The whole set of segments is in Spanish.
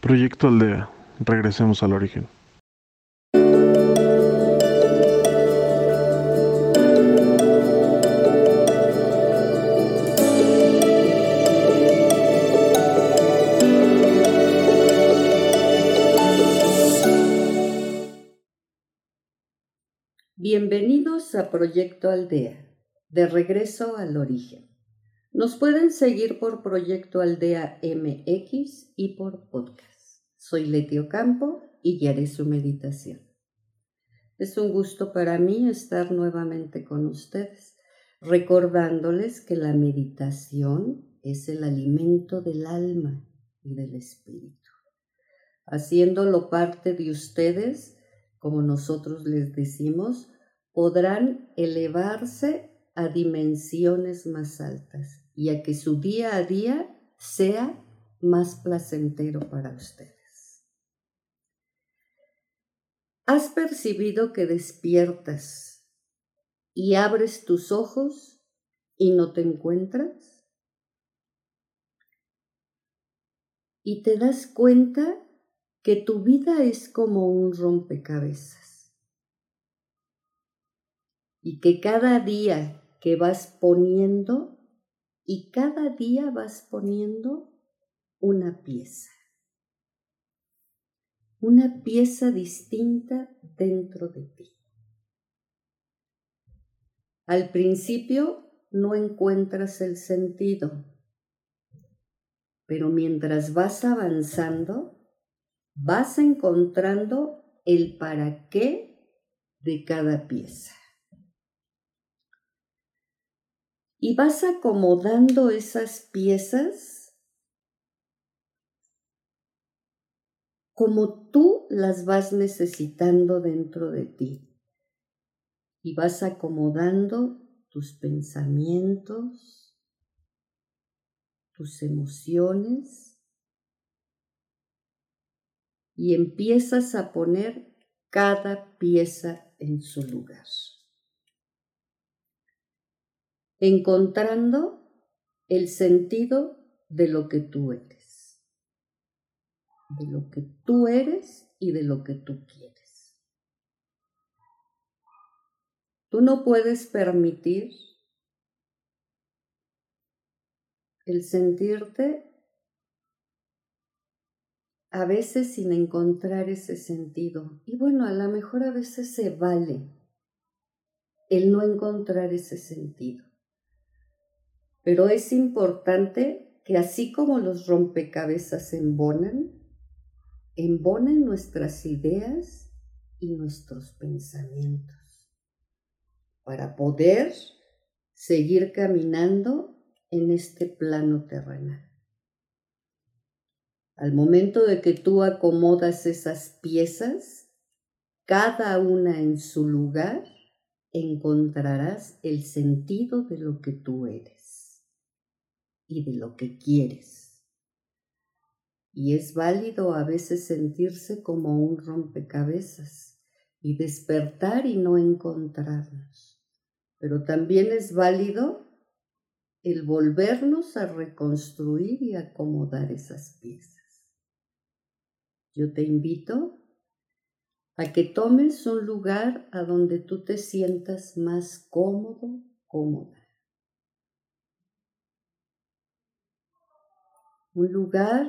Proyecto Aldea. Regresemos al origen. Bienvenidos a Proyecto Aldea, de regreso al origen. Nos pueden seguir por Proyecto Aldea MX y por podcast. Soy Letio Campo y guiaré su meditación. Es un gusto para mí estar nuevamente con ustedes, recordándoles que la meditación es el alimento del alma y del espíritu, haciéndolo parte de ustedes como nosotros les decimos, podrán elevarse a dimensiones más altas y a que su día a día sea más placentero para ustedes. ¿Has percibido que despiertas y abres tus ojos y no te encuentras? Y te das cuenta que tu vida es como un rompecabezas y que cada día que vas poniendo y cada día vas poniendo una pieza, una pieza distinta dentro de ti. Al principio no encuentras el sentido, pero mientras vas avanzando, vas encontrando el para qué de cada pieza. Y vas acomodando esas piezas como tú las vas necesitando dentro de ti. Y vas acomodando tus pensamientos, tus emociones, y empiezas a poner cada pieza en su lugar. Encontrando el sentido de lo que tú eres, de lo que tú eres y de lo que tú quieres. Tú no puedes permitir el sentirte a veces sin encontrar ese sentido. Y bueno, a lo mejor a veces se vale el no encontrar ese sentido. Pero es importante que así como los rompecabezas embonan, embonen nuestras ideas y nuestros pensamientos para poder seguir caminando en este plano terrenal. Al momento de que tú acomodas esas piezas, cada una en su lugar, encontrarás el sentido de lo que tú eres y de lo que quieres. Y es válido a veces sentirse como un rompecabezas y despertar y no encontrarnos. Pero también es válido el volvernos a reconstruir y acomodar esas piezas yo te invito a que tomes un lugar a donde tú te sientas más cómodo, cómoda. Un lugar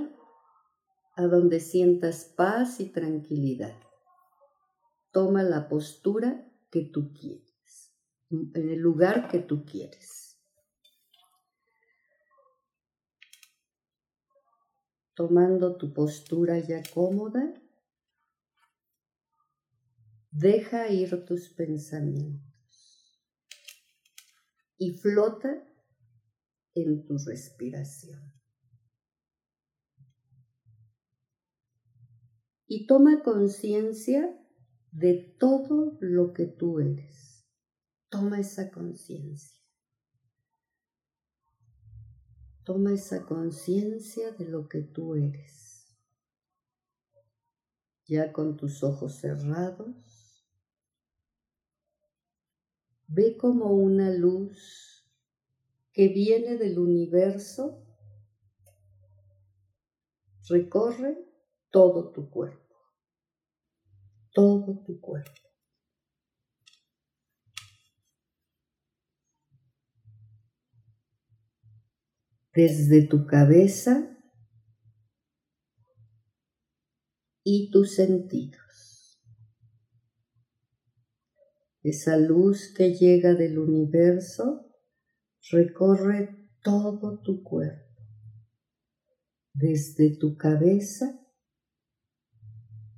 a donde sientas paz y tranquilidad. Toma la postura que tú quieres, en el lugar que tú quieres. tomando tu postura ya cómoda, deja ir tus pensamientos y flota en tu respiración. Y toma conciencia de todo lo que tú eres. Toma esa conciencia. Toma esa conciencia de lo que tú eres. Ya con tus ojos cerrados, ve como una luz que viene del universo, recorre todo tu cuerpo, todo tu cuerpo. Desde tu cabeza y tus sentidos. Esa luz que llega del universo recorre todo tu cuerpo desde tu cabeza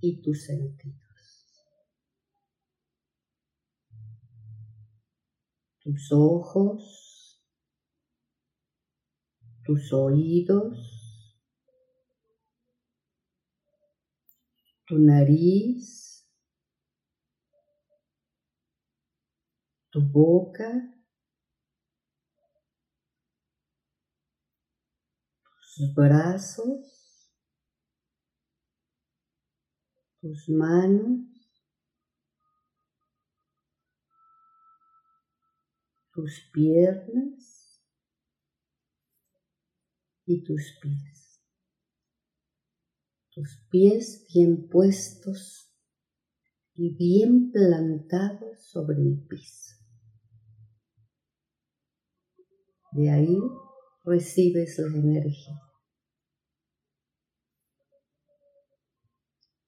y tus sentidos. Tus ojos, tus oídos, tu nariz, tu boca, tus brazos, tus manos, tus piernas y tus pies. Tus pies bien puestos y bien plantados sobre el piso. De ahí recibes la energía.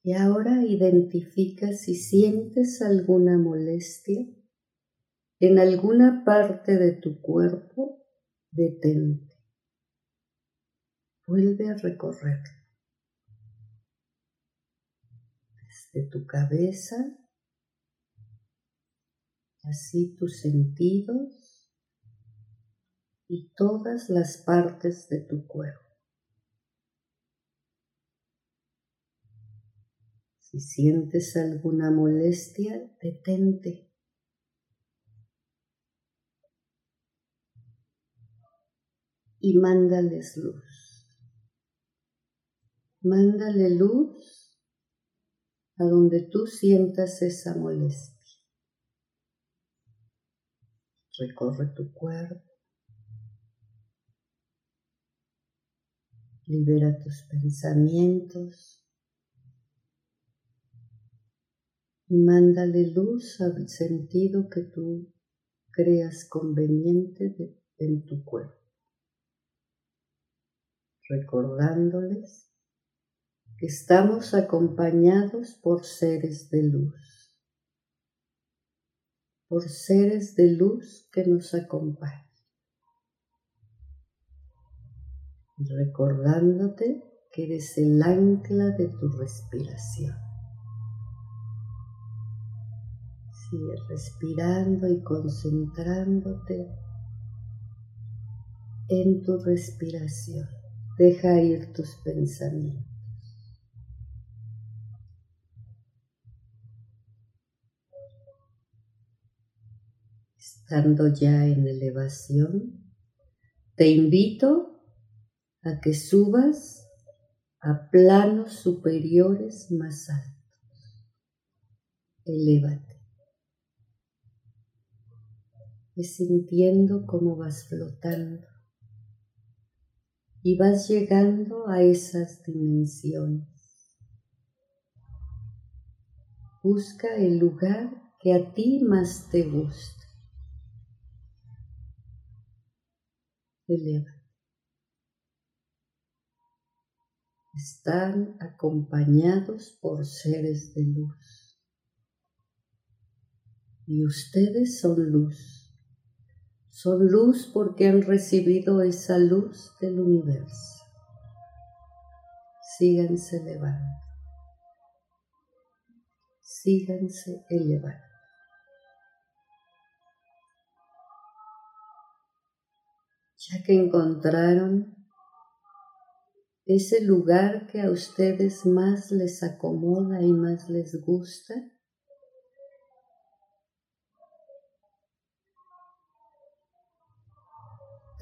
Y ahora identifica si sientes alguna molestia en alguna parte de tu cuerpo, detente. Vuelve a recorrer desde tu cabeza, así tus sentidos y todas las partes de tu cuerpo. Si sientes alguna molestia, detente. Y mándales luz. Mándale luz a donde tú sientas esa molestia. Recorre tu cuerpo Libera tus pensamientos mándale luz al sentido que tú creas conveniente en tu cuerpo, recordándoles que estamos acompañados por seres de luz, por seres de luz que nos acompañan. recordándote que eres el ancla de tu respiración. Sigue respirando y concentrándote en tu respiración. Deja ir tus pensamientos. Estando ya en elevación, te invito a que subas a planos superiores más altos. Elévate. Y sintiendo cómo vas flotando y vas llegando a esas dimensiones. Busca el lugar que a ti más te guste. Elévate. están acompañados por seres de luz. Y ustedes son luz. Son luz porque han recibido esa luz del universo. Síganse elevando. Síganse elevando. Ya que encontraron ese lugar que a ustedes más les acomoda y más les gusta.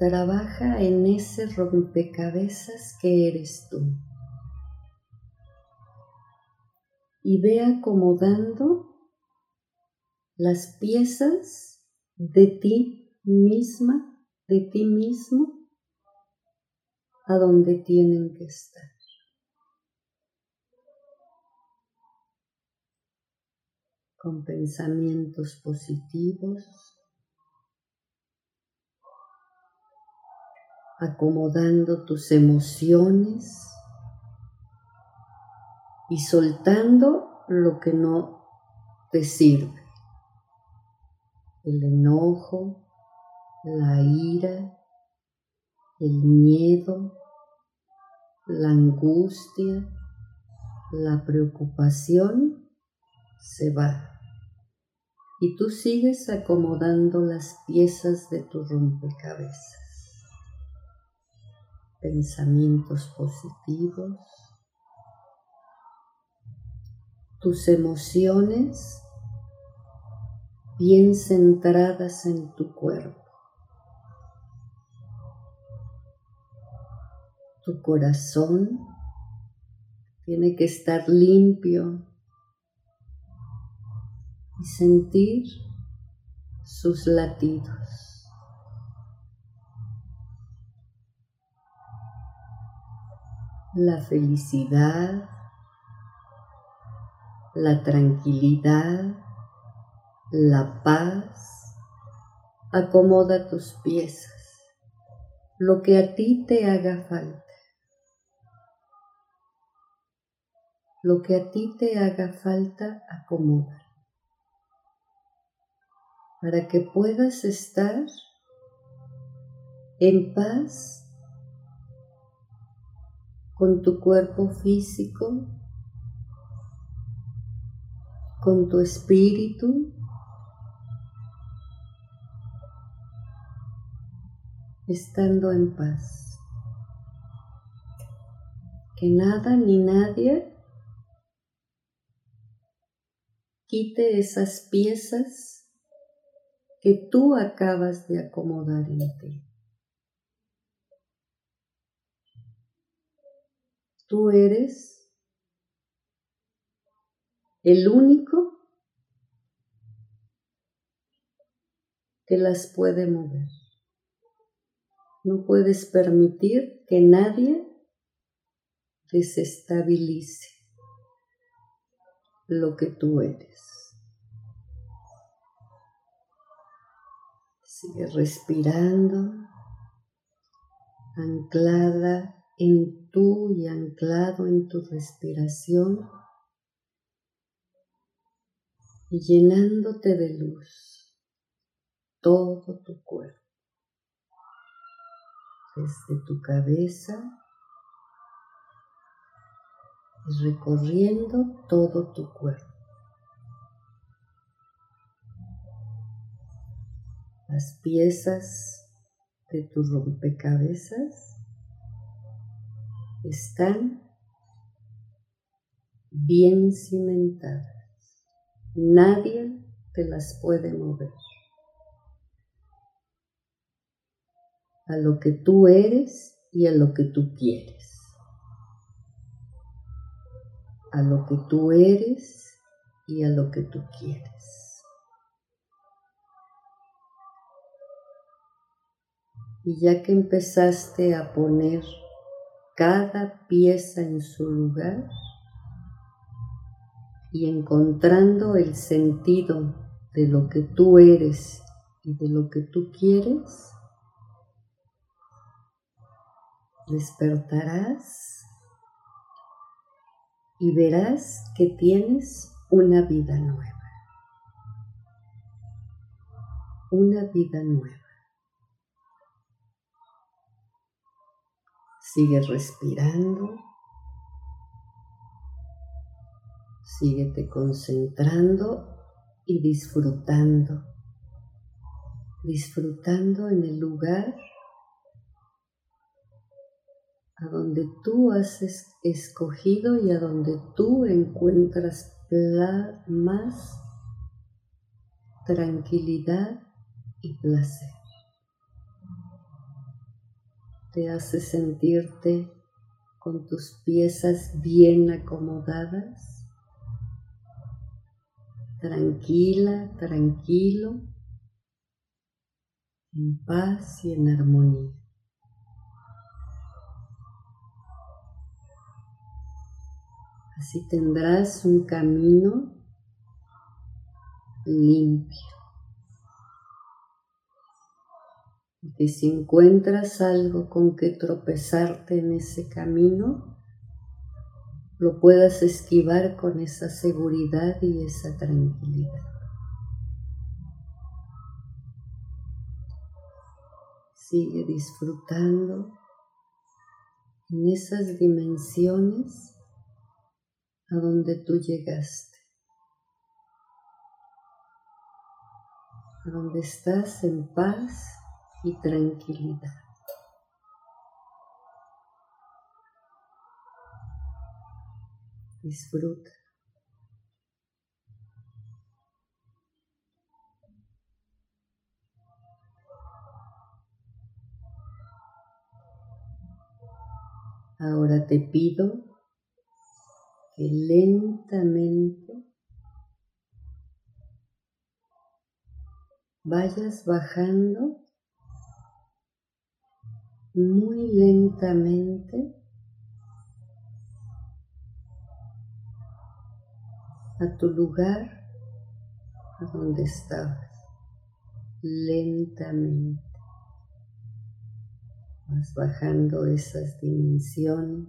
Trabaja en ese rompecabezas que eres tú. Y ve acomodando las piezas de ti misma, de ti mismo, a donde tienen que estar. Con pensamientos positivos, acomodando tus emociones y soltando lo que no te sirve. El enojo, la ira, el miedo, la angustia, la preocupación se va y tú sigues acomodando las piezas de tu rompecabezas. Pensamientos positivos, tus emociones bien centradas en tu cuerpo. Tu corazón tiene que estar limpio y sentir sus latidos. La felicidad, la tranquilidad, la paz, acomoda tus piezas, lo que a ti te haga falta. lo que a ti te haga falta, acomoda, para que puedas estar en paz con tu cuerpo físico, con tu espíritu, estando en paz. Que nada ni nadie quite esas piezas que tú acabas de acomodar en ti. Tú eres el único que las puede mover. No puedes permitir que nadie desestabilice lo que tú eres. Sigue respirando, anclada en tú y anclado en tu respiración y llenándote de luz todo tu cuerpo, desde tu cabeza recorriendo todo tu cuerpo. Las piezas de tu rompecabezas están bien cimentadas. Nadie te las puede mover. A lo que tú eres y a lo que tú quieres a lo que tú eres y a lo que tú quieres. Y ya que empezaste a poner cada pieza en su lugar y encontrando el sentido de lo que tú eres y de lo que tú quieres, despertarás y verás que tienes una vida nueva. Una vida nueva. Sigue respirando. Síguete concentrando y disfrutando. Disfrutando en el lugar a donde tú has escogido y a donde tú encuentras más tranquilidad y placer. Te hace sentirte con tus piezas bien acomodadas, tranquila, tranquilo, en paz y en armonía. Así tendrás un camino limpio. Que si encuentras algo con que tropezarte en ese camino, lo puedas esquivar con esa seguridad y esa tranquilidad. Sigue disfrutando en esas dimensiones a donde tú llegaste, a donde estás en paz y tranquilidad. Disfruta. Ahora te pido que lentamente vayas bajando muy lentamente a tu lugar a donde estabas. Lentamente vas bajando esas dimensiones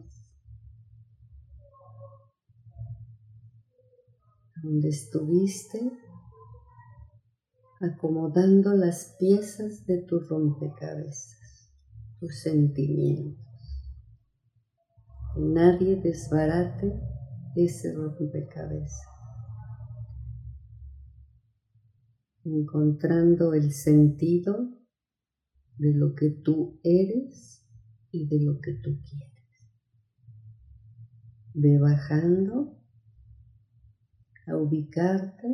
donde estuviste acomodando las piezas de tu rompecabezas, tus sentimientos. Que nadie desbarate ese rompecabezas. Encontrando el sentido de lo que tú eres y de lo que tú quieres. Ve bajando a ubicarte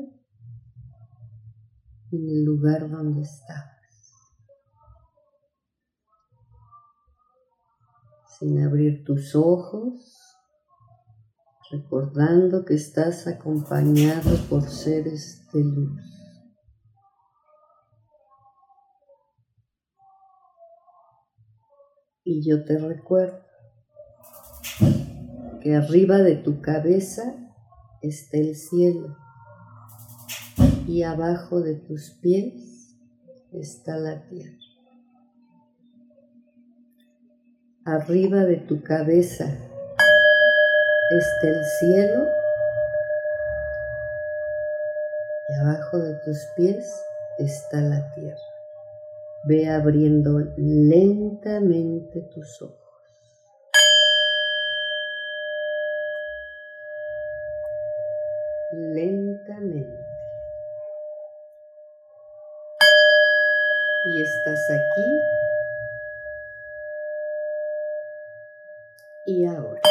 en el lugar donde estabas, sin abrir tus ojos, recordando que estás acompañado por seres de luz. Y yo te recuerdo que arriba de tu cabeza está el cielo y abajo de tus pies está la tierra. Arriba de tu cabeza está el cielo y abajo de tus pies está la tierra. Ve abriendo lentamente tus ojos. lentamente. Y estás aquí y ahora.